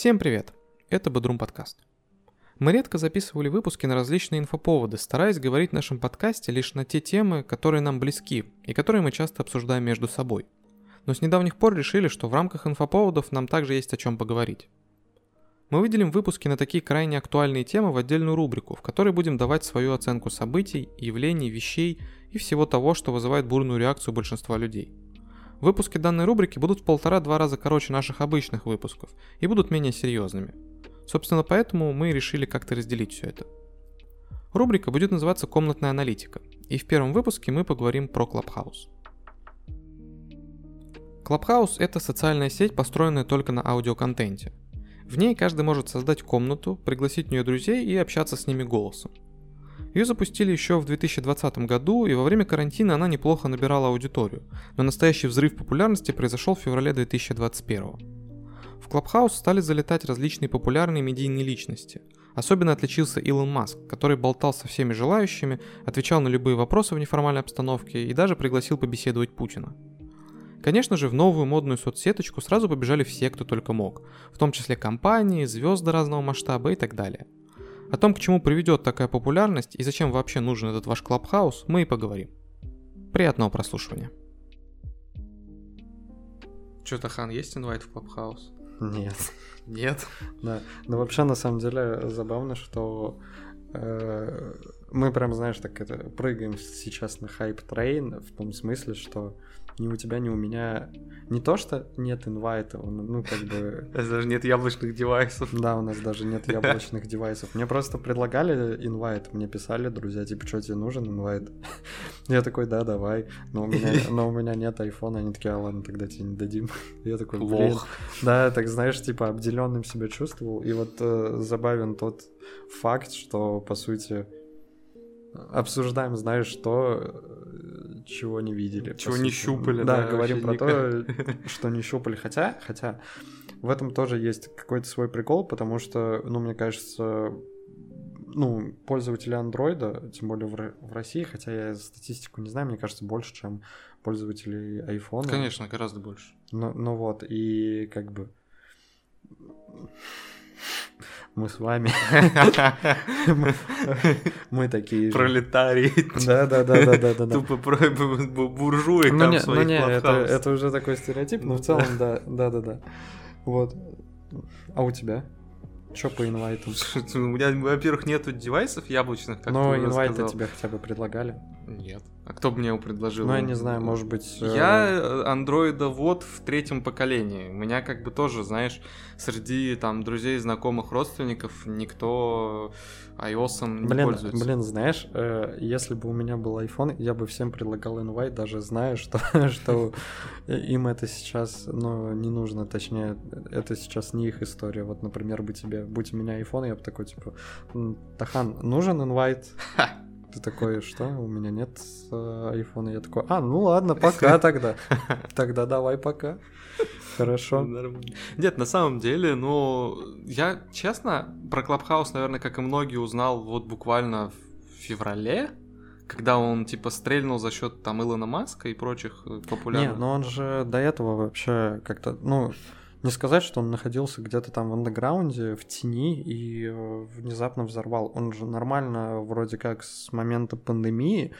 Всем привет! Это Бодрум подкаст. Мы редко записывали выпуски на различные инфоповоды, стараясь говорить в нашем подкасте лишь на те темы, которые нам близки и которые мы часто обсуждаем между собой. Но с недавних пор решили, что в рамках инфоповодов нам также есть о чем поговорить. Мы выделим выпуски на такие крайне актуальные темы в отдельную рубрику, в которой будем давать свою оценку событий, явлений, вещей и всего того, что вызывает бурную реакцию большинства людей. Выпуски данной рубрики будут в полтора-два раза короче наших обычных выпусков и будут менее серьезными. Собственно, поэтому мы решили как-то разделить все это. Рубрика будет называться «Комнатная аналитика», и в первом выпуске мы поговорим про Clubhouse. Clubhouse — это социальная сеть, построенная только на аудиоконтенте. В ней каждый может создать комнату, пригласить в нее друзей и общаться с ними голосом. Ее запустили еще в 2020 году, и во время карантина она неплохо набирала аудиторию, но настоящий взрыв популярности произошел в феврале 2021. В Clubhouse стали залетать различные популярные медийные личности. Особенно отличился Илон Маск, который болтал со всеми желающими, отвечал на любые вопросы в неформальной обстановке и даже пригласил побеседовать Путина. Конечно же, в новую модную соцсеточку сразу побежали все, кто только мог, в том числе компании, звезды разного масштаба и так далее. О том, к чему приведет такая популярность и зачем вообще нужен этот ваш клабхаус, мы и поговорим. Приятного прослушивания. Что, Тохан, есть инвайт в клабхаус? Нет. Нет? Да. Но вообще, на самом деле, забавно, что э, мы прям, знаешь, так это прыгаем сейчас на hype train в том смысле, что ни у тебя, ни у меня не то, что нет инвайта, ну, как бы... У нас даже нет яблочных девайсов. Да, у нас даже нет яблочных девайсов. Мне просто предлагали инвайт, мне писали друзья, типа, что тебе нужен инвайт? Я такой, да, давай. Но у меня, но у меня нет айфона. Они такие, а ладно, тогда тебе не дадим. Я такой, блин. Да, так знаешь, типа, обделенным себя чувствовал. И вот э, забавен тот факт, что, по сути, обсуждаем, знаешь, что чего не видели. Чего не щупали, да. Да, говорим про то, что не щупали. Хотя, хотя в этом тоже есть какой-то свой прикол, потому что, ну, мне кажется, ну, пользователи андроида, тем более в, России, хотя я статистику не знаю, мне кажется, больше, чем пользователей айфона. Конечно, гораздо больше. Ну, ну вот, и как бы мы с вами. Мы такие Пролетарии. Да, да, да, да, да, да. Тупо буржуи ну, там не, своих ну, не, это, уже такой стереотип, но в целом, да, да, да, да. Вот. А у тебя? Что по инвайту? У меня, во-первых, нету девайсов яблочных, как Но инвайты тебе хотя бы предлагали? Нет. А кто бы мне его предложил? Ну, я не знаю, может быть... Я э, андроида вот в третьем поколении. У меня как бы тоже, знаешь, среди там друзей, знакомых, родственников никто iOS не блин, пользуется. Блин, знаешь, э, если бы у меня был iPhone, я бы всем предлагал инвайт, даже зная, что, что им это сейчас, ну, не нужно, точнее, это сейчас не их история. Вот, например, бы тебе, будь у меня iPhone, я бы такой, типа, Тахан, нужен инвайт? Ты такой, что? У меня нет э, айфона. Я такой, а, ну ладно, пока тогда. Тогда давай пока. Хорошо. Нет, на самом деле, ну, я, честно, про Клабхаус, наверное, как и многие, узнал вот буквально в феврале, когда он, типа, стрельнул за счет там Илона Маска и прочих э, популярных. Не, но он же до этого вообще как-то, ну, не сказать, что он находился где-то там в андеграунде, в тени и э, внезапно взорвал. Он же нормально вроде как с момента пандемии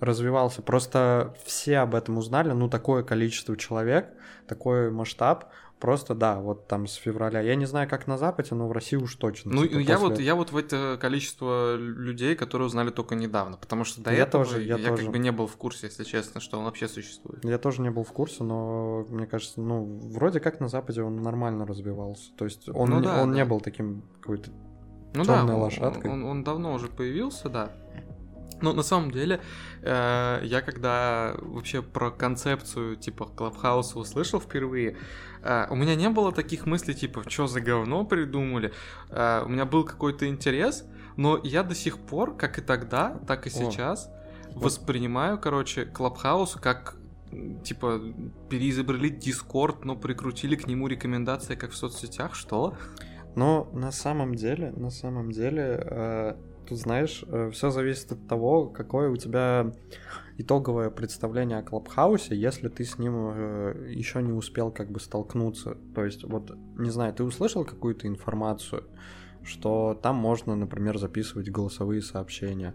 развивался. Просто все об этом узнали, ну такое количество человек, такой масштаб. Просто да, вот там с февраля. Я не знаю, как на Западе, но в России уж точно. Ну, типа, я, после... вот, я вот в это количество людей, которые узнали только недавно, потому что до я этого тоже, я, я тоже. как бы не был в курсе, если честно, что он вообще существует. Я тоже не был в курсе, но мне кажется, ну, вроде как на Западе он нормально развивался. То есть он, ну, да, он да. не был таким какой-то ну, да, лошадкой. Он, он, он давно уже появился, да. Но на самом деле, э, я когда вообще про концепцию типа Клабхауса услышал впервые, э, у меня не было таких мыслей типа, что за говно придумали. Э, у меня был какой-то интерес, но я до сих пор, как и тогда, так и сейчас, О. воспринимаю, короче, Клабхаус как типа переизобрели Дискорд, но прикрутили к нему рекомендации, как в соцсетях, что? Но на самом деле, на самом деле, э, тут, знаешь, все зависит от того, какое у тебя итоговое представление о Клабхаусе, если ты с ним еще не успел как бы столкнуться. То есть, вот, не знаю, ты услышал какую-то информацию, что там можно, например, записывать голосовые сообщения.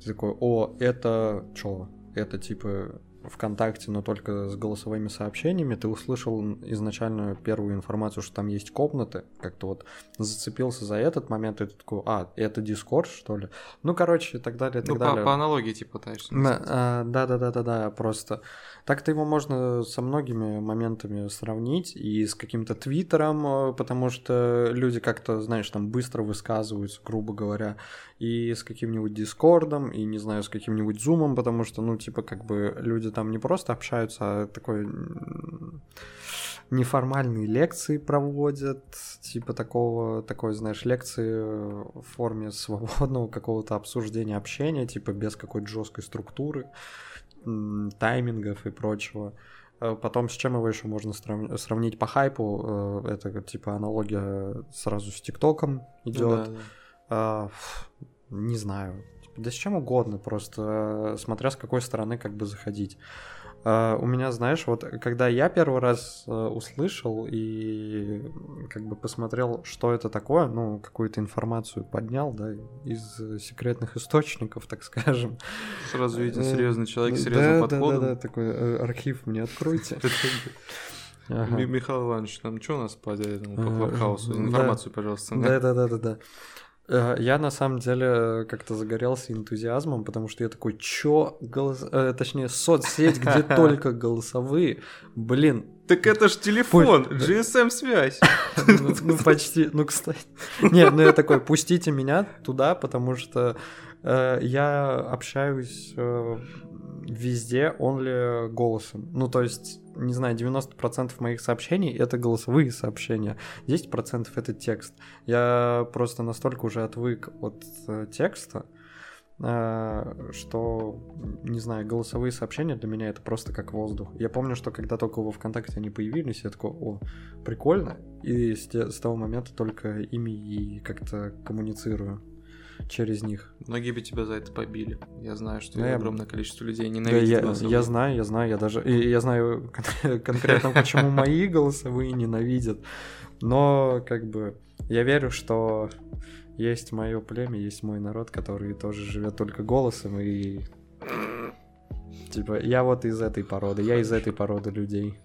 Ты такой, о, это что? Это типа ВКонтакте, но только с голосовыми сообщениями, ты услышал изначально первую информацию, что там есть комнаты, как-то вот зацепился за этот момент, и ты такой, а, это Дискорд, что ли? Ну, короче, и так далее, и так ну, далее. По, по аналогии, типа, пытаешься. А, да-да-да-да-да, просто. Так-то его можно со многими моментами сравнить, и с каким-то Твиттером, э, потому что люди как-то, знаешь, там быстро высказываются, грубо говоря, и с каким-нибудь Дискордом, и, не знаю, с каким-нибудь Зумом, потому что, ну, типа, как бы люди там не просто общаются, а такой неформальные лекции проводят, типа такого, такой, знаешь, лекции в форме свободного какого-то обсуждения общения, типа без какой-то жесткой структуры, таймингов и прочего. Э, потом с чем его еще можно сравнить по хайпу? Э, это типа аналогия сразу с ТикТоком идет. Ну, да, да. А, не знаю. Да с чем угодно, просто смотря с какой стороны как бы заходить. А, у меня, знаешь, вот когда я первый раз э, услышал и как бы посмотрел, что это такое, ну, какую-то информацию поднял, да, из секретных источников, так скажем. Сразу видите, э, серьезный человек, серьезным да, подходом. Да, да, да, такой э, архив мне откройте. Михаил Иванович, там что у нас по, по Клабхаусу? Информацию, пожалуйста. Да, да, да, да, да. Э, я на самом деле как-то загорелся энтузиазмом, потому что я такой, чё, голос... э, точнее, соцсеть, где только голосовые, блин. Так это ж телефон, GSM-связь. Ну, ну, почти, ну, кстати. Нет, ну я такой, пустите меня туда, потому что э, я общаюсь э, везде only голосом. Ну, то есть, не знаю, 90% моих сообщений — это голосовые сообщения, 10% — это текст. Я просто настолько уже отвык от э, текста, э, что, не знаю, голосовые сообщения для меня это просто как воздух. Я помню, что когда только во ВКонтакте они появились, я такой, о, прикольно, и с, с того момента только ими и как-то коммуницирую через них. Многие бы тебя за это побили. Я знаю, что да, огромное количество людей ненавидит да, голосовые. Я, я знаю, я знаю, я даже... И я знаю конкретно, почему мои голосовые ненавидят. Но, как бы, я верю, что есть мое племя, есть мой народ, который тоже живет только голосом, и... Типа, я вот из этой породы, я из этой породы людей.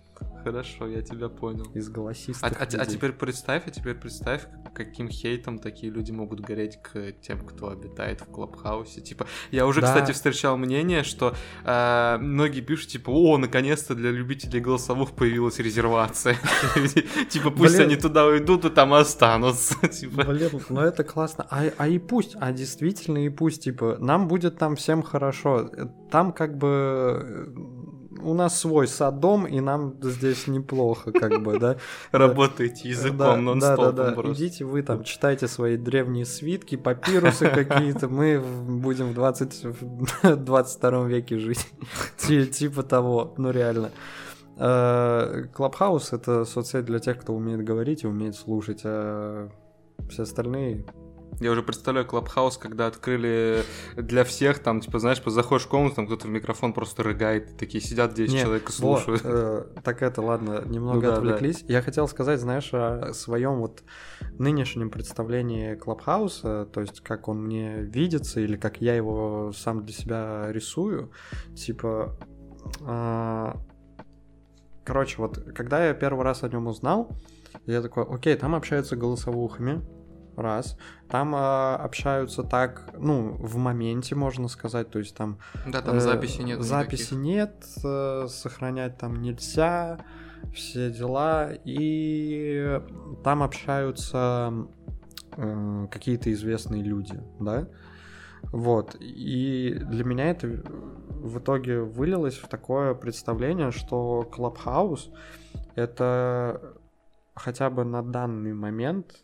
Хорошо, я тебя понял. Из голосистых а, а, а теперь представь, а теперь представь, каким хейтом такие люди могут гореть к тем, кто обитает в Клабхаусе. Типа, я уже, да. кстати, встречал мнение, что э, многие пишут, типа, о, наконец-то для любителей голосовых появилась резервация. Типа, пусть они туда уйдут и там останутся. Типа. Блин, ну это классно. А, а и пусть, а действительно и пусть, типа, нам будет там всем хорошо. Там как бы у нас свой садом, и нам здесь неплохо, как бы, да. Работаете языком нон-стопом да. Идите вы там, читайте свои древние свитки, папирусы какие-то, мы будем в 20, в 22 веке жить. Типа того, ну реально. Э, Клабхаус — это соцсеть для тех, кто умеет говорить и умеет слушать, а все остальные я уже представляю Клабхаус, когда открыли для всех, там, типа, знаешь, заходишь в комнату, там кто-то в микрофон просто рыгает, такие сидят 10 Нет, человек и слушают. Вот, э, так это, ладно, немного ну, да, отвлеклись. Да. Я хотел сказать, знаешь, о своем вот нынешнем представлении Клабхауса, то есть как он мне видится или как я его сам для себя рисую. Типа, э, короче, вот когда я первый раз о нем узнал, я такой, окей, там общаются голосовухами, раз. Там э, общаются так, ну, в моменте, можно сказать, то есть там... Да, там э, записи нет. Записи никаких. нет, э, сохранять там нельзя, все дела. И там общаются э, какие-то известные люди, да? Вот. И для меня это в итоге вылилось в такое представление, что Clubhouse — это хотя бы на данный момент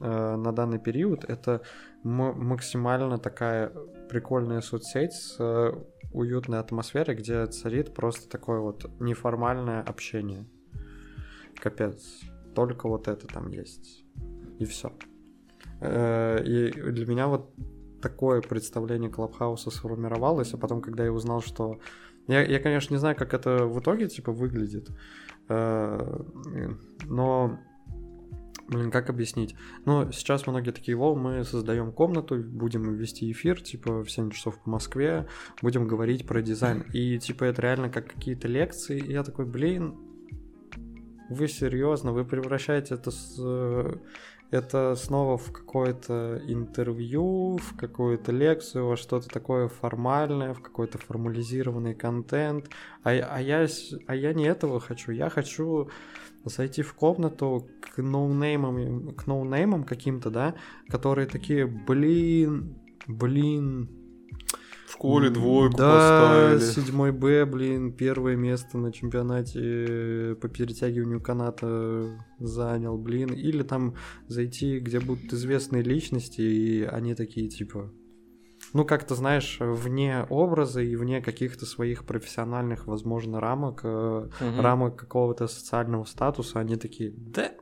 на данный период это максимально такая прикольная соцсеть с э, уютной атмосферой, где царит просто такое вот неформальное общение. Капец. Только вот это там есть. И все. Э, и для меня вот такое представление Клабхауса сформировалось, а потом, когда я узнал, что... Я, я, конечно, не знаю, как это в итоге, типа, выглядит, э, но Блин, как объяснить? Ну, сейчас многие такие, вол, мы создаем комнату, будем вести эфир, типа, в 7 часов по Москве, будем говорить про дизайн. И, типа, это реально как какие-то лекции. И я такой, блин, вы серьезно, вы превращаете это с это снова в какое-то интервью, в какую-то лекцию, во что-то такое формальное, в какой-то формализированный контент. А, а, я, а я не этого хочу. Я хочу зайти в комнату к ноунеймам, к ноунеймам каким-то, да, которые такие, блин, блин, школе двойку да, поставили. седьмой Б, блин, первое место на чемпионате по перетягиванию каната занял, блин. Или там зайти, где будут известные личности, и они такие, типа, ну, как-то, знаешь, вне образа и вне каких-то своих профессиональных, возможно, рамок, угу. рамок какого-то социального статуса, они такие, да,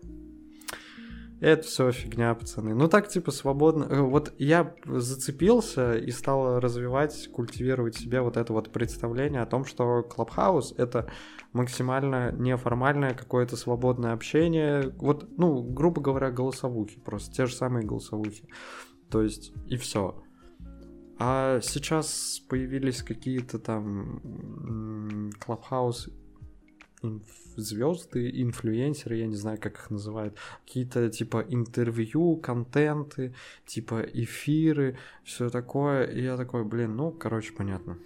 это все фигня, пацаны. Ну так, типа, свободно. Э, вот я зацепился и стал развивать, культивировать себе вот это вот представление о том, что Клабхаус — это максимально неформальное какое-то свободное общение. Вот, ну, грубо говоря, голосовухи просто. Те же самые голосовухи. То есть, и все. А сейчас появились какие-то там Клабхаус звезды, инфлюенсеры, я не знаю, как их называют, какие-то типа интервью, контенты, типа эфиры, все такое. И я такой, блин, ну, короче, понятно.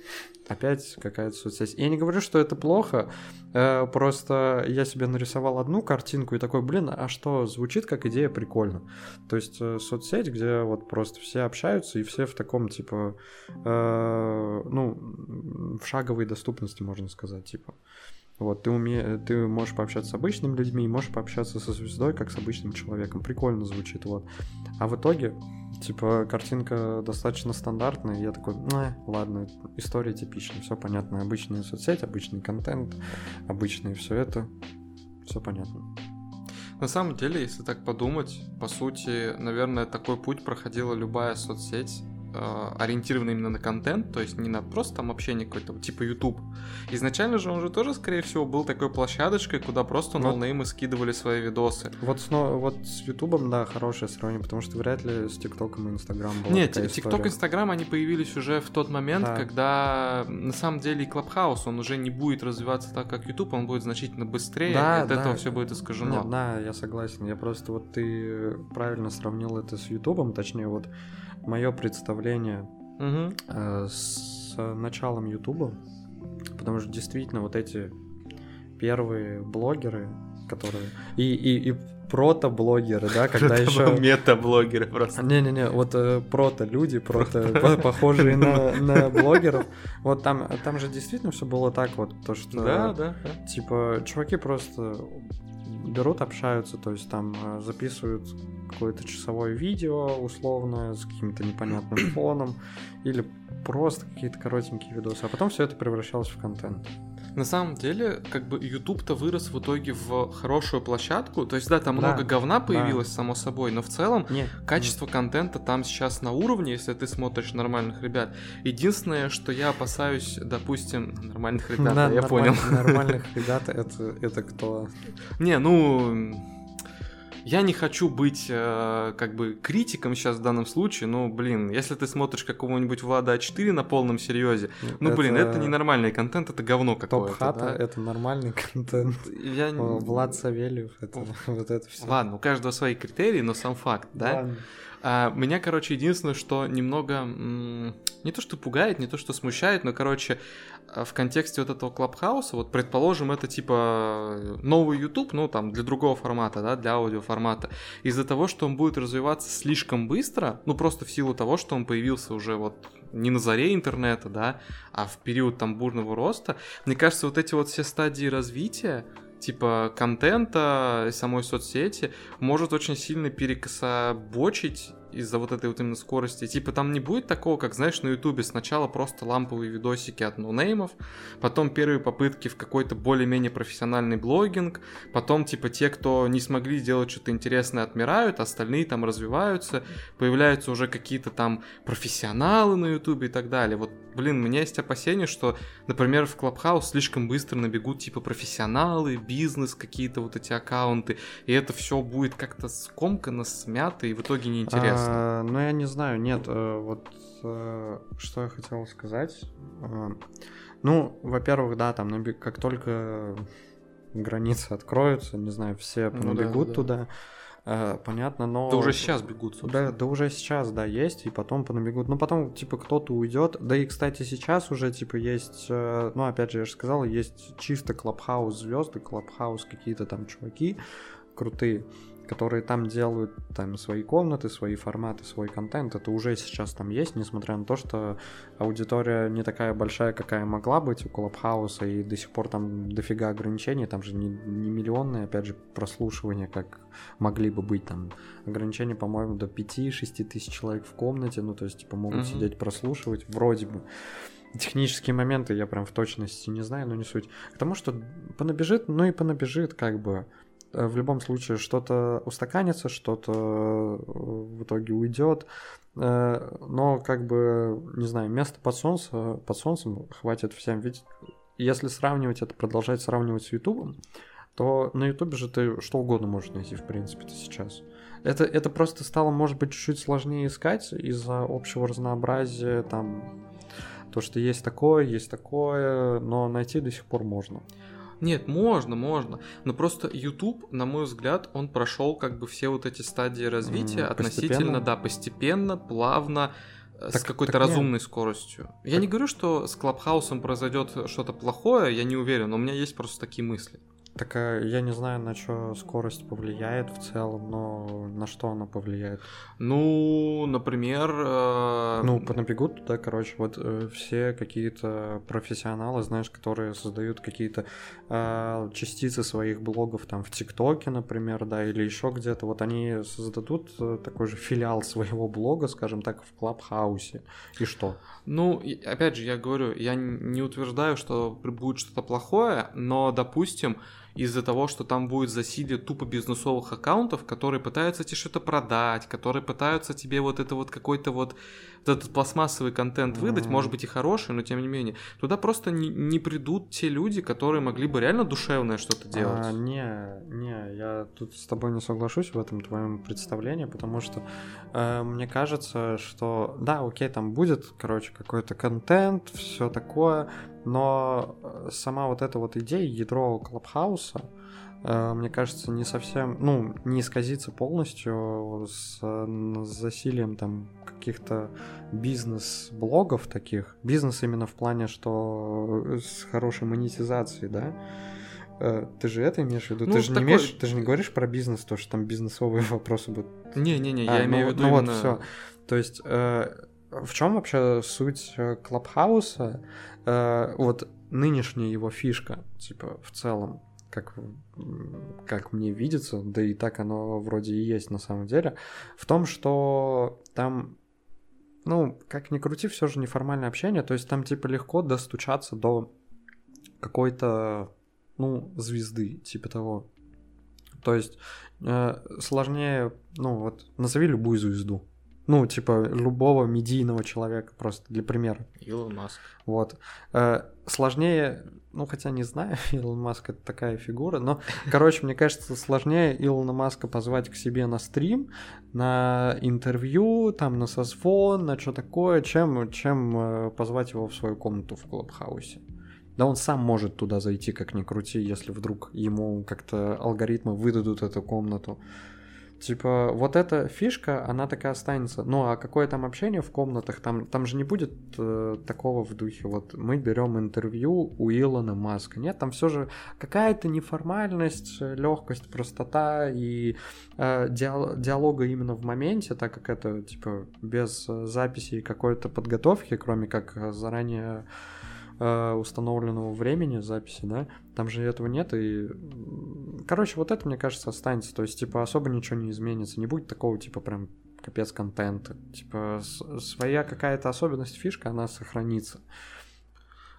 Опять какая-то соцсеть. Я не говорю, что это плохо, э, просто я себе нарисовал одну картинку и такой, блин, а что, звучит как идея прикольно. То есть э, соцсеть, где вот просто все общаются и все в таком, типа, э, ну, в шаговой доступности, можно сказать, типа. Вот, ты, уме... ты можешь пообщаться с обычными людьми, можешь пообщаться со звездой, как с обычным человеком. Прикольно звучит, вот. А в итоге, типа, картинка достаточно стандартная, и я такой, ну, ладно, история типичная, все понятно. Обычная соцсеть, обычный контент, обычное все это, все понятно. На самом деле, если так подумать, по сути, наверное, такой путь проходила любая соцсеть ориентирован именно на контент, то есть не на просто там общение какое-то, типа YouTube. Изначально же он же тоже, скорее всего, был такой площадочкой, куда просто вот. ноунеймы скидывали свои видосы. Вот с, вот с YouTube, да, хорошее сравнение, потому что вряд ли с ТикТоком и Инстаграм была Нет, ТикТок и Инстаграм, они появились уже в тот момент, да. когда на самом деле и Клабхаус, он уже не будет развиваться так, как YouTube, он будет значительно быстрее, да, от да. этого все будет искажено. Нет, да, я согласен, я просто вот ты правильно сравнил это с Ютубом, точнее вот мое представление угу. э, с началом Ютуба, потому что действительно вот эти первые блогеры, которые и и, и прото-блогеры, да, когда еще... Мета-блогеры просто. Не-не-не, вот э, прото-люди, прото, похожие на, на блогеров. Вот там, там же действительно все было так вот, то что... Да, да. Типа, чуваки просто берут, общаются, то есть там э, записывают какое-то часовое видео условно с каким-то непонятным фоном или просто какие-то коротенькие видосы, а потом все это превращалось в контент. На самом деле, как бы YouTube-то вырос в итоге в хорошую площадку. То есть, да, там да, много говна появилось, да. само собой, но в целом Нет. качество контента там сейчас на уровне, если ты смотришь нормальных ребят. Единственное, что я опасаюсь, допустим, нормальных ребят, да, я понял. Нормальных ребят это, это кто? Не, ну я не хочу быть э, как бы критиком сейчас в данном случае, но, блин, если ты смотришь какого-нибудь Влада А4 на полном серьезе, ну, это... блин, это ненормальный контент, это говно какое-то. Топ-хата да? это нормальный контент. Я... Влад Савельев, это вот это все. Ладно, у каждого свои критерии, но сам факт, да? Ладно. А, меня, короче, единственное, что немного не то что пугает, не то что смущает, но, короче, в контексте вот этого клабхауса, вот предположим, это типа новый YouTube, ну там для другого формата, да, для аудиоформата, из-за того, что он будет развиваться слишком быстро, ну просто в силу того, что он появился уже вот не на заре интернета, да, а в период там бурного роста, мне кажется, вот эти вот все стадии развития, типа контента, самой соцсети, может очень сильно перекособочить из-за вот этой вот именно скорости. Типа там не будет такого, как, знаешь, на Ютубе сначала просто ламповые видосики от ноунеймов, потом первые попытки в какой-то более-менее профессиональный блогинг, потом типа те, кто не смогли сделать что-то интересное, отмирают, остальные там развиваются, появляются уже какие-то там профессионалы на Ютубе и так далее. Вот, блин, у меня есть опасение, что, например, в Клабхаус слишком быстро набегут типа профессионалы, бизнес, какие-то вот эти аккаунты, и это все будет как-то скомкано, смято, и в итоге неинтересно. А, ну, я не знаю, нет, э, вот э, что я хотел сказать. Э, ну, во-первых, да, там как только границы откроются, не знаю, все Ну да, набегут да. туда. э, Понятно, но... Да уже сейчас бегут, Да, собственно. да уже сейчас, да, есть, и потом понабегут. Ну, потом, типа, кто-то уйдет. Да и, кстати, сейчас уже, типа, есть, ну, опять же, я же сказал, есть чисто клабхаус звезды, клабхаус какие-то там чуваки крутые, которые там делают там свои комнаты, свои форматы, свой контент. Это уже сейчас там есть, несмотря на то, что аудитория не такая большая, какая могла быть у Клабхауса, и до сих пор там дофига ограничений, там же не, не миллионные, опять же, прослушивания, как могли бы быть там ограничения, по-моему, до 5-6 тысяч человек в комнате, ну, то есть, типа, могут Мгм. сидеть прослушивать, вроде бы. Технические моменты я прям в точности не знаю, но не суть. К тому, что понабежит, ну и понабежит, как бы. Э, В любом случае, что-то устаканится, что-то э, в итоге уйдет. Э, Но, как бы, не знаю, место под, солнце, под солнцем хватит всем. Ведь если сравнивать это, продолжать сравнивать с Ютубом, то на Ютубе же ты что угодно можешь найти, в принципе, сейчас. Это, это просто стало, может быть, чуть-чуть сложнее искать из-за общего разнообразия, там, то, что есть такое, есть такое, но найти до сих пор можно. Нет, можно, можно. Но просто YouTube, на мой взгляд, он прошел как бы все вот эти стадии развития М, относительно, постепенно? да, постепенно, плавно, э, с Так- какой-то так нет. разумной скоростью. Я не говорю, что с Клабхаусом произойдет что-то плохое, я не уверен, но у меня есть просто такие мысли. Так а, я не знаю, на что скорость повлияет в целом, но на что она повлияет. Ну, например... э, Ну, понабегут туда, короче, вот э, все какие-то профессионалы, знаешь, которые создают какие-то э, частицы своих блогов там в ТикТоке, например, да, или еще где-то. Вот они создадут э, такой же филиал своего блога, скажем так, в Клабхаусе. И что? Ну, опять же, я говорю, я не утверждаю, что будет что-то плохое, но, допустим, из-за того, что там будет засилие тупо бизнесовых аккаунтов, которые пытаются тебе что-то продать, которые пытаются тебе вот это вот какой-то вот, вот этот пластмассовый контент выдать, Мгм. может быть и хороший, но тем не менее, туда просто не, не придут те люди, которые могли бы реально душевное что-то делать. А, не, не, я тут с тобой не соглашусь в этом твоем представлении, потому что э, мне кажется, что да, окей, там будет, короче, какой-то контент, все такое, но э, сама вот эта вот идея, ядро Клабхауса, э, мне кажется, не совсем, ну, не исказится полностью с, э, с засилием там каких-то бизнес-блогов таких. Бизнес именно в плане, что с хорошей монетизацией, да? Ты же это имеешь в виду? Ну, ты, же не такой- имеешь, ты же не говоришь про бизнес, то, что там бизнесовые вопросы будут. Не-не-не, А, я имею ну, в виду ну вот, именно- все. То есть, э, в чем вообще суть э, Клабхауса? Э, вот нынешняя его фишка, типа, в целом, как, как мне видится, да и так оно вроде и есть на самом деле, в том, что там, ну, как ни крути, все же неформальное общение, то есть там, типа, легко достучаться до какой-то, ну, звезды, типа того. То есть э, сложнее, ну вот, назови любую звезду. Ну, типа, любого медийного человека, просто для примера. Илон Маск. Вот. Э, сложнее, ну, хотя не знаю, Илон Маск это такая фигура, но, короче, мне кажется, сложнее Илона Маска позвать к себе на стрим, на интервью, там, на созвон, на что такое, чем, чем э, позвать его в свою комнату в Клабхаусе. Да он сам может туда зайти, как ни крути, если вдруг ему как-то алгоритмы выдадут эту комнату. Типа, вот эта фишка, она такая останется. Ну, а какое там общение в комнатах, там, там же не будет э, такого в духе, вот мы берем интервью у Илона Маска. Нет, там все же какая-то неформальность, легкость, простота и э, диал- диалога именно в моменте, так как это, типа, без э, записи и какой-то подготовки, кроме как э, заранее э, установленного времени записи, да, там же этого нет, и, короче, вот это, мне кажется, останется, то есть, типа, особо ничего не изменится, не будет такого, типа, прям капец контента. Типа, своя какая-то особенность, фишка, она сохранится.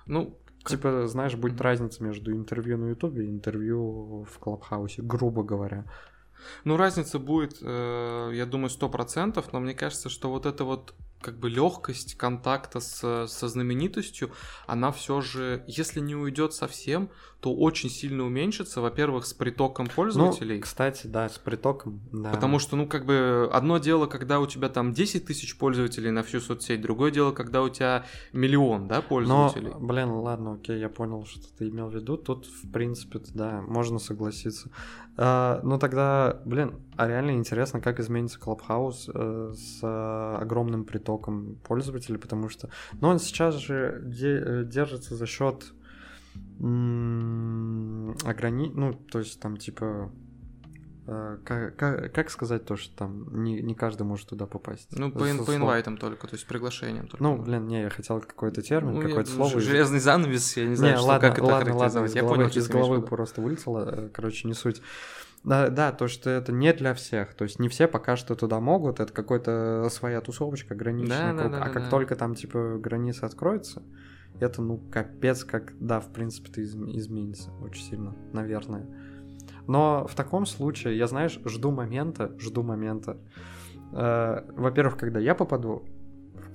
Ну, Типа, знаешь, будет разница между интервью на Ютубе и интервью в Клабхаусе, грубо говоря. Ну, разница будет, э, я думаю, сто процентов, но мне кажется, что вот эта вот как бы легкость контакта с, со знаменитостью, она все же, если не уйдет совсем, то очень сильно уменьшится, во-первых, с притоком пользователей. Ну, кстати, да, с притоком, да. Потому что, ну, как бы, одно дело, когда у тебя там 10 тысяч пользователей на всю соцсеть, другое дело, когда у тебя миллион, да, Но, пользователей. блин, ладно, окей, я понял, что ты имел в виду. Тут, в принципе, да, можно согласиться. А, ну тогда, блин, а реально интересно, как изменится Clubhouse э, с э, огромным притоком пользователей, потому что, ну, он сейчас же де- э, держится за счет ограни... ну, то есть там типа э, как, как, как сказать то, что там не, не каждый может туда попасть? Ну, по, ин- по инвайтам только, то есть приглашением только. Ну, блин, не, я хотел какой-то термин, Ну, я- какое-то слово. из- Железный занавес, я не знаю, не, что, ладно, как это ладно, характеризовать. из Я головы, понял, из головы просто вылетело, э, короче, не суть. Да, да, то, что это не для всех, то есть не все пока что туда могут, это какая-то своя тусовочка, ограниченный Да, да, круг, да, а да, как да. только там, типа, граница откроется, это, ну, капец, как, да, в принципе-то изм- изменится очень сильно, наверное. Но в таком случае, я, знаешь, жду момента, жду момента, э, во-первых, когда я попаду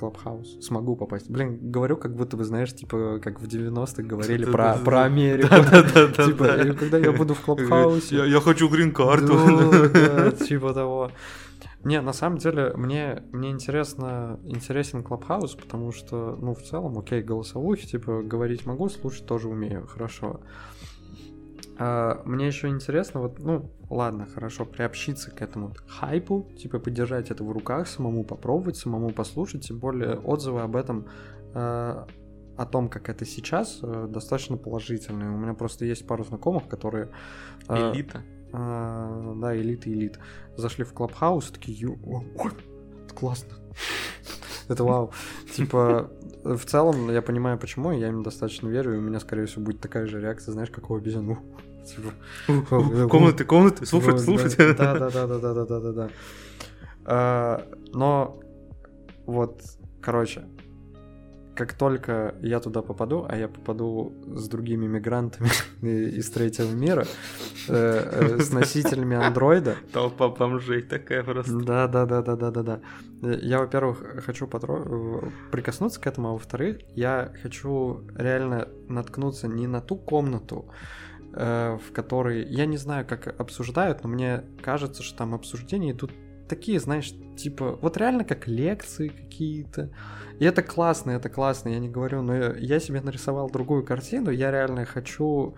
Клабхаус, смогу попасть. Блин, говорю, как будто вы, знаешь, типа, как в 90-х говорили про, про Америку. Типа, когда я буду в Клабхаусе... Я, хочу грин-карту. Да, типа того. Не, на самом деле, мне, мне интересно, интересен Клабхаус, потому что, ну, в целом, окей, голосовухи, типа, говорить могу, слушать тоже умею, хорошо. А, мне еще интересно, вот, ну, ладно, хорошо, приобщиться к этому хайпу, типа, подержать это в руках, самому попробовать, самому послушать, тем более отзывы об этом, э, о том, как это сейчас, э, достаточно положительные. У меня просто есть пару знакомых, которые... э, Элита. а, да, элит и элит. Зашли в Клабхаус, такие, «Ё- о, ой, это классно. Это вау. Типа, в целом, я понимаю, почему, и я им достаточно верю, и у меня, скорее всего, будет такая же реакция, знаешь, как у обезьян. Типа, э, Комнаты, комнаты, слушать, слушать. Да, да, да, да, да, да, да, да, да. А, Но вот, короче, как только я туда попаду, а я попаду с другими мигрантами из третьего мира, э, э, с носителями андроида, Толпа бомжей такая просто. да, да, да, да, да, да, да. Э, Я, во-первых, хочу потро- э, прикоснуться к этому, а во-вторых, я хочу реально наткнуться не на ту комнату, э, в которой я не знаю, как обсуждают, но мне кажется, что там обсуждения идут такие, знаешь, типа, вот реально как лекции какие-то. И это классно, это классно, я не говорю, но я, я себе нарисовал другую картину, я реально хочу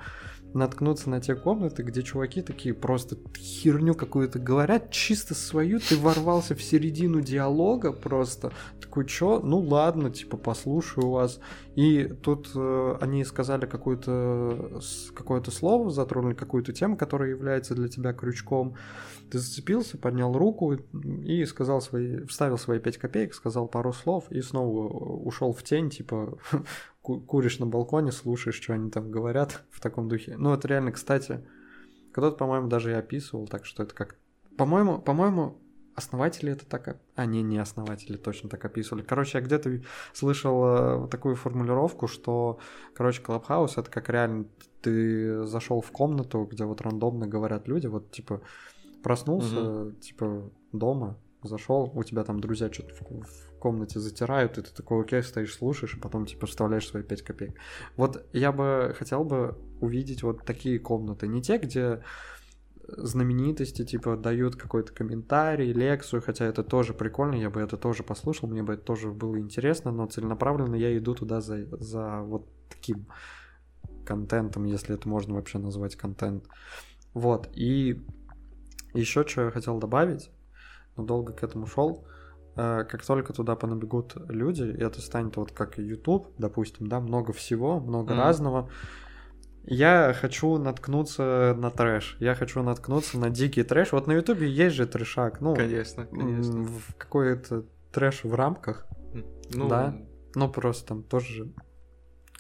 наткнуться на те комнаты, где чуваки такие просто херню какую-то говорят, чисто свою, ты ворвался в середину диалога просто, такой, чё, ну ладно, типа, послушаю вас. И тут э, они сказали какое-то слово, затронули какую-то тему, которая является для тебя крючком. Ты зацепился, поднял руку и сказал свои, вставил свои 5 копеек, сказал пару слов и снова ушел в тень, типа, куришь на балконе, слушаешь, что они там говорят в таком духе. Ну, это реально, кстати, кто-то, по-моему, даже и описывал, так что это как... По-моему, по-моему, основатели это так... А, не, не основатели точно так описывали. Короче, я где-то слышал э, такую формулировку, что, короче, Клабхаус это как реально ты зашел в комнату, где вот рандомно говорят люди, вот типа проснулся, типа дома, зашел, у тебя там друзья что-то в, в комнате затирают, и ты такой, окей, стоишь, слушаешь, и потом типа вставляешь свои 5 копеек. Вот я бы хотел бы увидеть вот такие комнаты, не те, где знаменитости, типа, дают какой-то комментарий, лекцию, хотя это тоже прикольно, я бы это тоже послушал, мне бы это тоже было интересно, но целенаправленно я иду туда за, за вот таким контентом, если это можно вообще назвать контент. Вот, и еще что я хотел добавить, но долго к этому шел, э, как только туда понабегут люди, и это станет вот как YouTube, допустим, да, много всего, много Мгм. разного, я хочу наткнуться на трэш. Я хочу наткнуться на дикий трэш. Вот на Ютубе есть же трэшак. Ну, Конечно, конечно. в какой-то трэш в рамках. Ну, да. Ну, просто там тоже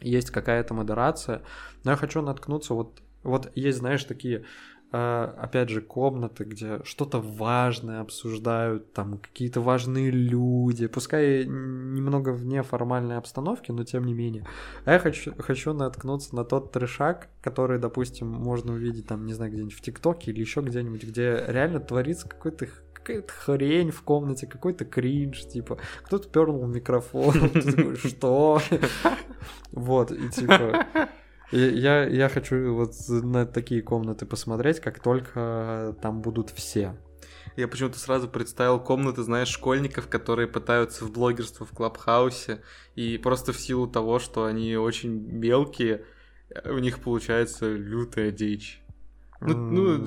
есть какая-то модерация. Но я хочу наткнуться вот... Вот есть, знаешь, такие опять же, комнаты, где что-то важное обсуждают, там какие-то важные люди, пускай немного вне формальной обстановки, но тем не менее. А я хочу, хочу наткнуться на тот трешак, который, допустим, можно увидеть там, не знаю, где-нибудь в ТикТоке или еще где-нибудь, где реально творится какой-то какая-то хрень в комнате, какой-то кринж, типа, кто-то пернул микрофон, что? Вот, и типа... Я, я хочу вот на такие комнаты посмотреть, как только там будут все. Я почему-то сразу представил комнаты, знаешь, школьников, которые пытаются в блогерство в Клабхаусе, и просто в силу того, что они очень мелкие, у них получается лютая дичь. Ну, ну,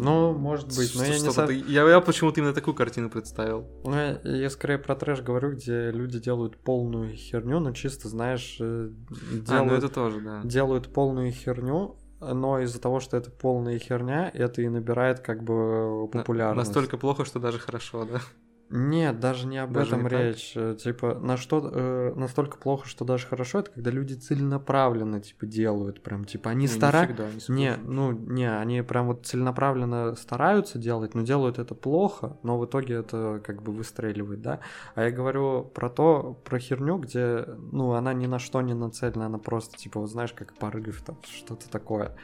ну, может быть, но я не со... я, я почему-то именно такую картину представил. Ну, я, я скорее про трэш говорю, где люди делают полную херню, но чисто, знаешь, делают, а, ну это тоже, да. делают полную херню, но из-за того, что это полная херня, это и набирает как бы популярность. Настолько плохо, что даже хорошо, да? Нет, даже не об даже этом не речь. Так? Э, типа, на что э, настолько плохо, что даже хорошо, это когда люди целенаправленно, типа, делают. Прям, типа, они стараются. Не, не, ну, не, они прям вот целенаправленно стараются делать, но делают это плохо, но в итоге это как бы выстреливает, да. А я говорю про то, про херню, где, ну, она ни на что не нацелена, она просто, типа, вот знаешь, как порыв, там, что-то такое.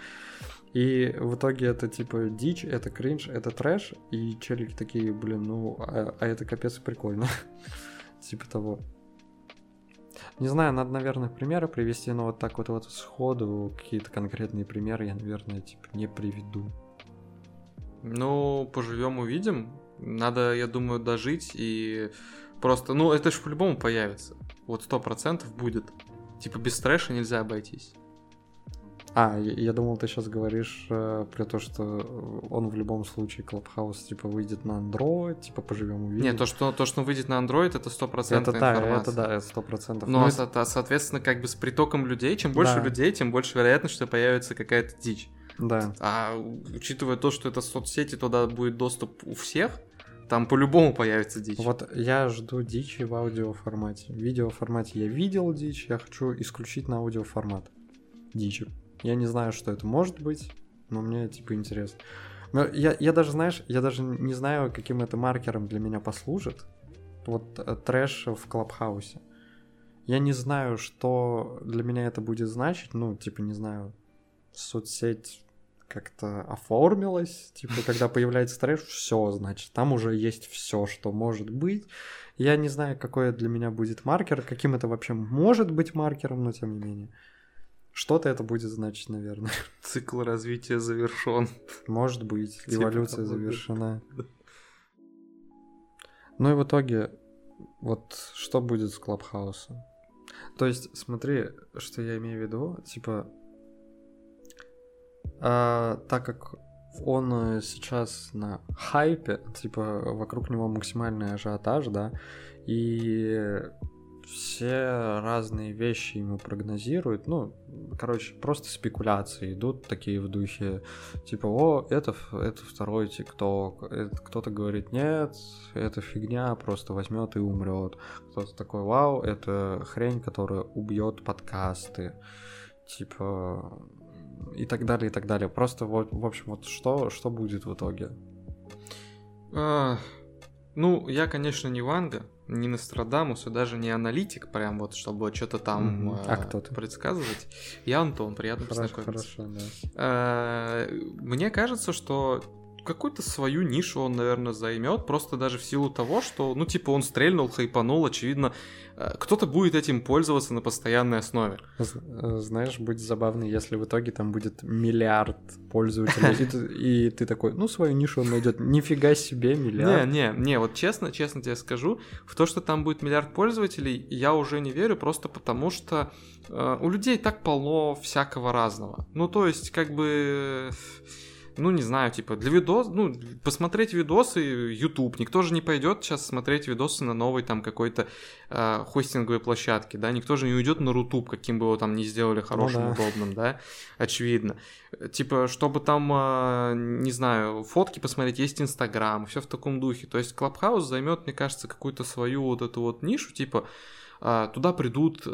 И в итоге это типа дичь, это кринж, это трэш, и челики такие, блин, ну, а, а это капец прикольно. типа того. Не знаю, надо, наверное, примеры привести, но вот так вот вот сходу какие-то конкретные примеры я, наверное, типа не приведу. Ну, поживем, увидим. Надо, я думаю, дожить и просто, ну, это же по-любому появится. Вот сто процентов будет. Типа без трэша нельзя обойтись. А, я, думал, ты сейчас говоришь э, про то, что он в любом случае Clubhouse типа выйдет на Android, типа поживем увидим. Нет, то, что то, что он выйдет на Android, это стопроцентная это, информация. Да, это да, это сто процентов. Но, это... Ну, соответственно, как бы с притоком людей, чем больше да. людей, тем больше вероятность, что появится какая-то дичь. Да. А учитывая то, что это соцсети, туда будет доступ у всех, там по-любому появится дичь. Вот я жду дичи в аудиоформате. В видеоформате я видел дичь, я хочу исключительно аудиоформат дичи. Я не знаю, что это может быть, но мне типа интересно. Но я, я даже, знаешь, я даже не знаю, каким это маркером для меня послужит. Вот э, трэш в Клабхаусе. Я не знаю, что для меня это будет значить. Ну, типа, не знаю, соцсеть как-то оформилась. Типа, когда появляется трэш, все, значит, там уже есть все, что может быть. Я не знаю, какой для меня будет маркер, каким это вообще может быть маркером, но тем не менее. Что-то это будет значить, наверное. Цикл развития завершен. Может быть, типа эволюция завершена. Ну и в итоге, вот что будет с Клабхаусом? То есть, смотри, что я имею в виду, типа, а, так как он сейчас на хайпе, типа, вокруг него максимальный ажиотаж, да, и все разные вещи ему прогнозируют. Ну, короче, просто спекуляции идут такие в духе, типа, о, это, это второй ТикТок. Кто-то говорит, нет, это фигня, просто возьмет и умрет. Кто-то такой, вау, это хрень, которая убьет подкасты. Типа, и так далее, и так далее. Просто, вот, в общем, вот что, что будет в итоге? А, ну, я, конечно, не Ванга, не Нострадамус и даже не аналитик, прям вот, чтобы что-то там mm-hmm. а кто ты? предсказывать. Я Антон, приятно хорошо, познакомиться. Хорошо, да. А, мне кажется, что какую-то свою нишу он, наверное, займет, просто даже в силу того, что, ну, типа, он стрельнул, хайпанул, очевидно, э, кто-то будет этим пользоваться на постоянной основе. Э, знаешь, будет забавно, если в итоге там будет миллиард пользователей, и, ты, и ты такой, ну, свою нишу он найдет. Нифига себе, миллиард. Не, не, не, вот честно, честно тебе скажу, в то, что там будет миллиард пользователей, я уже не верю, просто потому что э, у людей так полно всякого разного. Ну, то есть, как бы ну, не знаю, типа, для видос, ну, посмотреть видосы YouTube. Никто же не пойдет сейчас смотреть видосы на новой там какой-то э, хостинговой площадке, да, никто же не уйдет на Рутуб, каким бы его там не сделали хорошим, ну, да. удобным, да, очевидно. Типа, чтобы там, э, не знаю, фотки посмотреть, есть Инстаграм, все в таком духе. То есть Клабхаус займет, мне кажется, какую-то свою вот эту вот нишу, типа, туда придут э,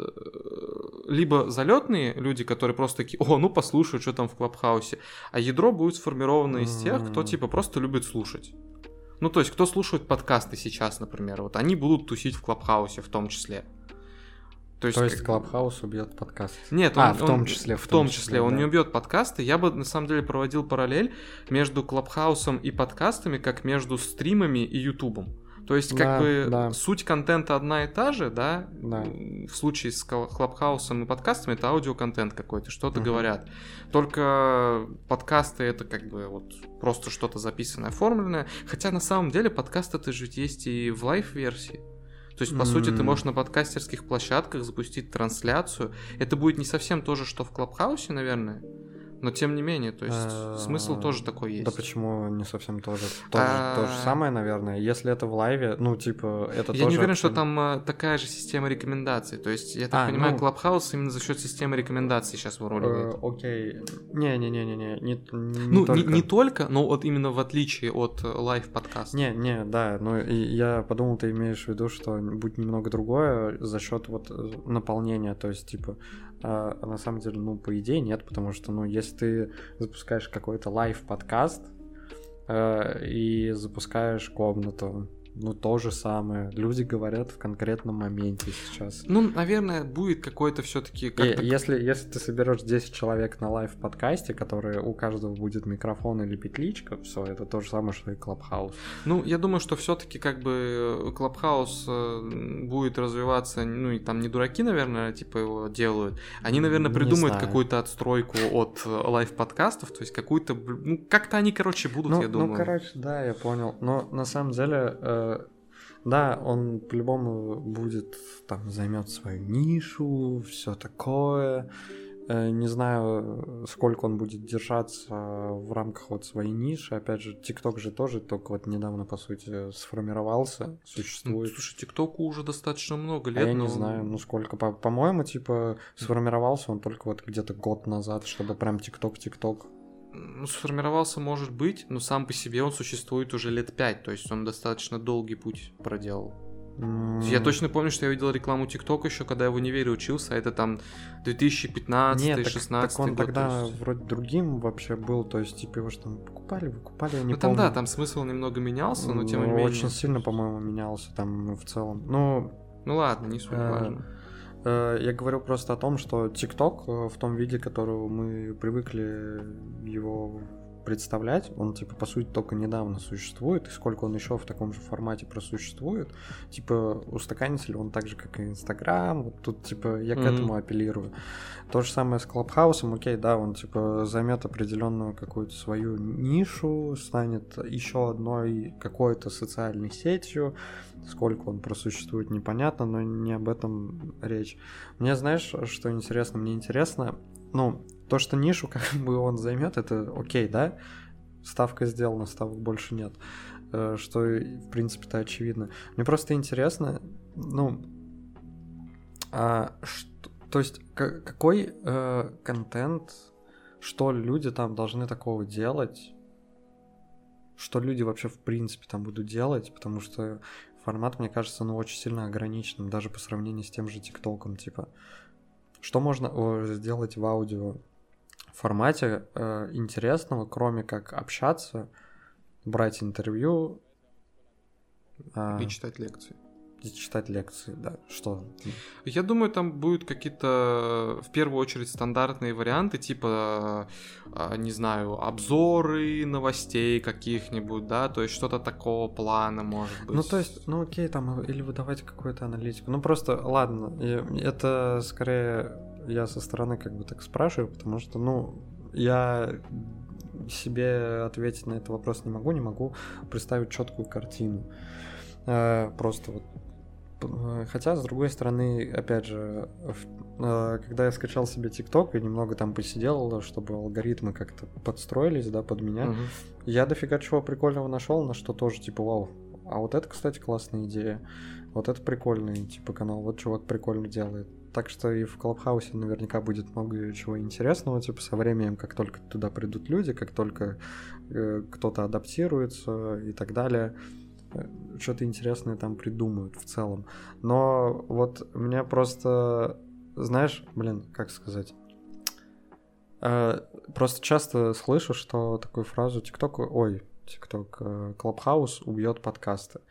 либо залетные люди, которые просто такие, о, ну послушают, что там в Клабхаусе, а ядро будет сформировано из тех, кто типа просто любит слушать. Ну, то есть, кто слушает подкасты сейчас, например, вот они будут тусить в Клабхаусе в том числе. То есть, То есть Клабхаус убьет подкаст. Нет, а, он, в том он- числе, в том числе, он да. не убьет подкасты. Я бы на самом деле проводил параллель между Клабхаусом и подкастами, как между стримами и Ютубом. То есть, как Да, бы да. суть контента одна и та же, да? Да. В случае с Кла- Клабхаусом и подкастами это аудиоконтент какой-то, что-то Мгм. говорят. Только подкасты это как бы вот просто что-то записанное, оформленное. Хотя на самом деле подкаст это же есть и в лайв-версии. То есть, по сути, ты можешь на подкастерских площадках запустить трансляцию. Это будет не совсем то же, что в Клабхаусе, наверное. Но тем не менее, то есть А, смысл тоже такой есть. Да почему не совсем тоже? То, же, А. самое, наверное. Если это в лайве, ну, типа, это Я тоже... не уверен, что там э, такая же система рекомендаций. То есть, я так А, понимаю, ну- Клабхаус именно за счет системы рекомендаций сейчас Э, выруливает. Окей. Не-не-не-не-не. Не, не ну. Не, только, но вот именно в отличие от э, лайв-подкаста. Не, не, да, ну я подумал, ты имеешь в виду, что будет немного другое за счет вот э, наполнения, то есть типа, а, а на самом деле, ну по идее нет, потому что, ну если ты запускаешь какой-то лайв подкаст э, и запускаешь комнату, ну то же самое, люди говорят в конкретном моменте сейчас. Ну, наверное, будет какой-то все-таки как-то... если, если ты соберешь 10 человек на лайв подкасте, которые у каждого будет микрофон или петличка, все, это то же самое, что и Клабхаус. Ну, я думаю, что все-таки как бы Клабхаус э, будет развиваться, ну и там не дураки, наверное, типа его делают. Они, наверное, придумают какую-то отстройку от э, лайв-подкастов, то есть какую-то, ну, как-то они, короче, будут, Ну, я ну, думаю. короче, да, я понял. Но на самом деле, да, он по-любому будет там займет свою нишу, все такое. Э, Не знаю, сколько он будет держаться в рамках вот своей ниши. Опять же, ТикТок же тоже только вот недавно, по сути, сформировался, Ну, существует. слушай, ТикТоку уже достаточно много А лет. я не но- знаю, ну сколько. По- По-моему, типа, сформировался он только вот где-то год назад, чтобы прям ТикТок-ТикТок. Ну, сформировался, может быть, но сам по себе он существует уже лет пять, то есть он достаточно долгий путь проделал. Я точно помню, что я видел рекламу ТикТока еще, когда я в универе учился, а это там 2015 Нет, так, 16 так он год. тогда то есть- вроде другим вообще был, то есть типа его же там покупали, выкупали, я не Ну там помню. да, там смысл немного менялся, но тем не менее. Очень сильно, по-моему, менялся там в целом. Ну, Ну ладно, не суть Э, важно. Э, я говорю просто о том, что TikTok э, в том виде, которого мы привыкли его представлять, он, типа, по сути, только недавно существует, и сколько он еще в таком же формате просуществует, типа, устаканится ли он так же, как и Инстаграм, вот тут, типа, я к Мгм. этому апеллирую. То же самое с Клабхаусом, окей, да, он, типа, займет определенную какую-то свою нишу, станет еще одной какой-то социальной сетью, сколько он просуществует, непонятно, но не об этом речь. Мне, знаешь, что интересно? Мне интересно, ну, то, что нишу как бы он займет, это окей, да? Ставка сделана, ставок больше нет. Э, Что, в принципе-то, очевидно. Мне просто интересно, ну, а, что- то есть, ка- какой э, контент, что люди там должны такого делать, что люди вообще в принципе там будут делать, потому что формат, мне кажется, ну очень сильно ограниченным, даже по сравнению с тем же ТикТоком, типа. Что можно сделать в аудио формате э, интересного, кроме как общаться, брать интервью а, И читать лекции. и читать лекции, да, что? Я думаю, там будут какие-то, в первую очередь, стандартные варианты, типа, а, не знаю, обзоры новостей каких-нибудь, да, то есть что-то такого плана, может быть. Ну, то есть, ну окей, там, или выдавать какую-то аналитику. Ну, просто, ладно, это скорее я со стороны как бы так спрашиваю, потому что, ну, я себе ответить на этот вопрос не могу, не могу представить четкую картину. Э, Просто вот П- Хотя, с другой стороны, опять же, э, когда я скачал себе ТикТок и немного там посидел, чтобы алгоритмы как-то подстроились, да, под меня, Мгм. я дофига чего прикольного нашел, на что тоже типа вау. А вот это, кстати, классная идея. Вот это прикольный типа канал. Вот чувак прикольно делает. Так что и в Клабхаусе наверняка будет много чего интересного, типа со временем, как только туда придут люди, как только э, кто-то адаптируется и так далее. что-то интересное там придумают в целом. Но вот меня просто, знаешь, блин, как сказать, э, просто часто слышу, что такую фразу ТикТок, ой, ТикТок, Клабхаус убьет подкасты.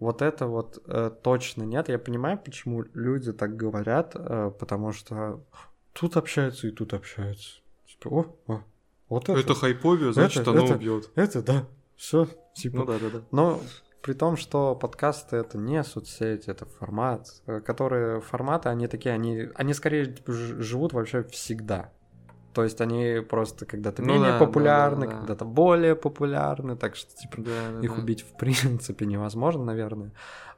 Вот это вот э, точно нет. Я понимаю, почему люди так говорят, э, потому что тут общаются и тут общаются. Типа, о, о, вот это. Это хайпове, значит, это, оно это, убьет. Это, да, все, типа. Ну да, да, да. Но при том, что подкасты это не соцсети, это формат, э, которые форматы, они такие, они, они скорее типа, живут вообще всегда. То есть они просто когда-то Ну менее да, популярны, да, да. когда-то более популярны, так что типа Да, да, их да. убить в принципе невозможно, наверное.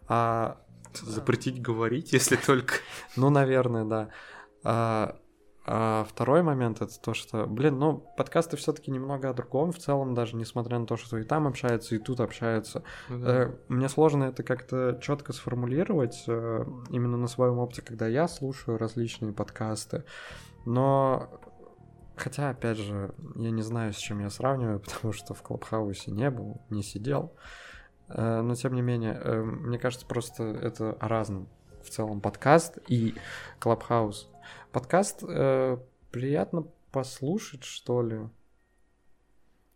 А, Запретить говорить, если только. ну, наверное, да. А, а второй момент это то, что, блин, ну, подкасты все-таки немного о другом в целом, даже несмотря на то, что и там общаются, и тут общаются. Ну да. Э, Мне сложно это как-то четко сформулировать э, именно на своем опыте, когда я слушаю различные подкасты. Но хотя, опять же, я не знаю, с чем я сравниваю, потому что в Клабхаусе не был, не сидел. Э, Но тем не менее, э, мне кажется, просто это о разном. В целом подкаст и Клабхаус. Подкаст э, приятно послушать, что ли.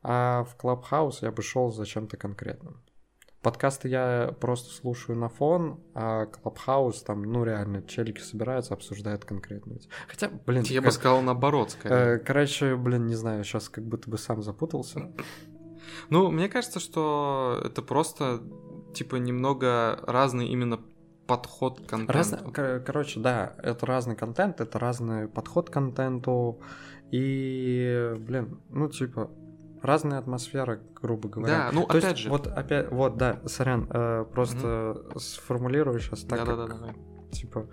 А в Клабхаус я бы шел за чем-то конкретным. Подкасты я просто слушаю на фон, а Клабхаус там, ну реально, челики собираются, обсуждают конкретно. Хотя, блин, Я бы как- сказал наоборот, скорее. э, короче, блин, не знаю, сейчас как будто бы сам запутался. Ну, мне кажется, что это просто, типа, немного разный именно подход к контенту. Разно- кор- короче, да, это разный контент, это разный подход к контенту, и, блин, ну, типа, разная атмосфера, грубо говоря. Да, ну, То есть, опять же. Вот, опять, вот, да, сорян, э, просто сформулирую сейчас так, Да-да-да, как, давай. типа,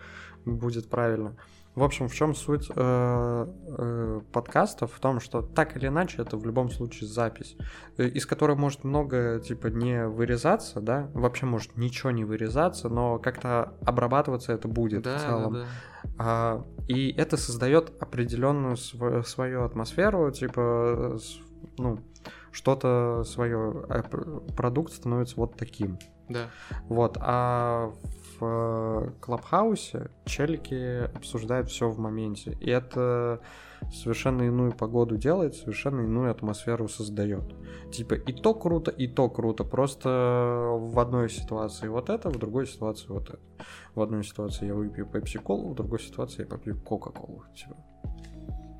будет правильно. В общем, в чем суть э, э, подкастов? В том, что так или иначе это в любом случае запись, э, из которой может много, типа, не вырезаться, да, вообще может ничего не вырезаться, но как-то обрабатываться это будет Да, в целом. да, да. А, и это создает определенную св- свою атмосферу, типа, ну, что-то свое, пр- продукт становится вот таким. Да. Вот, а в э, Клабхаусе челики обсуждают все в моменте. И это совершенно иную погоду делает, совершенно иную атмосферу создает. Типа и то круто, и то круто. Просто в одной ситуации вот это, в другой ситуации вот это. В одной ситуации я выпью пепси колу, в другой ситуации я попью кока-колу. Типа.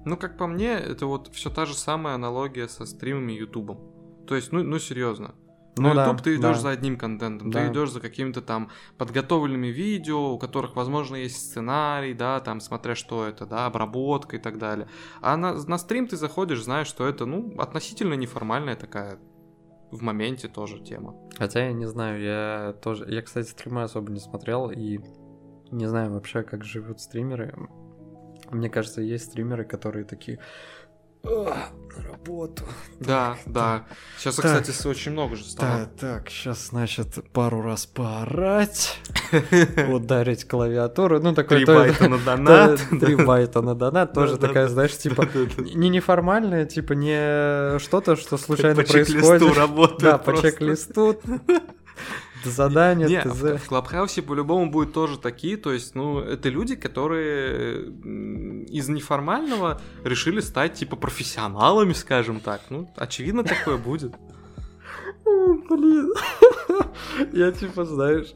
Ну, как по мне, это вот все та же самая аналогия со стримами и Ютубом. То есть, ну, ну серьезно. Ну на да, YouTube ты идешь да. за одним контентом, Да. ты идешь за какими-то там подготовленными видео, у которых, возможно, есть сценарий, да, там, смотря что это, да, обработка и так далее. А на, на стрим ты заходишь, знаешь, что это, ну, относительно неформальная такая в моменте тоже тема. Хотя я не знаю, я тоже... Я, кстати, стримы особо не смотрел и не знаю вообще, как живут стримеры. Мне кажется, есть стримеры, которые такие... «Ах, на работу. Да, да. Сейчас, Так. кстати, очень много же стало. Так, так, сейчас, значит, пару раз поорать, ударить клавиатуру, ну, такой... Три байта на донат. Три байта на донат, тоже такая, знаешь, типа, не неформальная, типа, не что-то, что случайно По чек-листу происходит. работает Да, по чек-листу. Задание, Не, ТЗ. в, Клабхаусе по-любому будут тоже такие, то есть, ну, это люди, которые из неформального решили стать, типа, профессионалами, скажем так. Ну, очевидно, такое будет. Блин. Я типа, знаешь,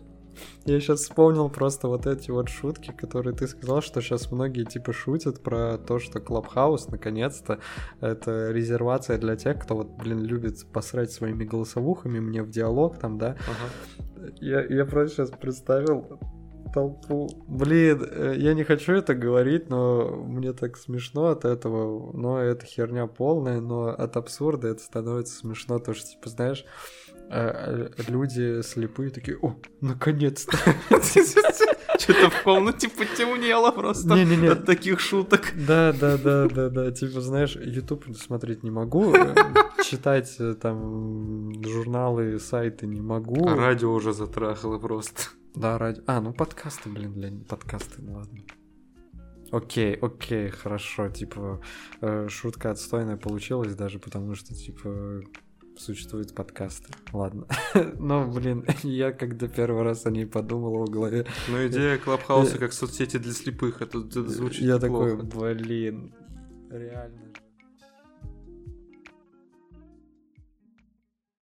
я сейчас вспомнил просто вот эти вот шутки, которые ты сказал, что сейчас многие типа шутят про то, что Клабхаус наконец-то это резервация для тех, кто вот, блин, любит посрать своими голосовухами мне в диалог там, да. Я, я просто сейчас представил толпу. Блин, э, я не хочу это говорить, но мне так смешно от этого. Но это херня полная, но от абсурда это становится смешно. То, что, типа, знаешь, люди слепые такие, о, наконец-то. Что-то в комнате потемнело просто Не-не-не. от таких шуток. Да, да, да, да, да. Типа, знаешь, YouTube смотреть не могу, э, читать э, там журналы, сайты не могу. А радио уже затрахало просто. Да, ради... А, ну подкасты, блин, для подкасты, ну ладно. Окей, окей, хорошо, типа, э, шутка отстойная получилась даже, потому что, типа, существуют подкасты. Ладно. Но, блин, я когда первый раз о ней подумал в голове... Ну, идея Клабхауса как соцсети для слепых, это, это звучит Я такой, блин, реально.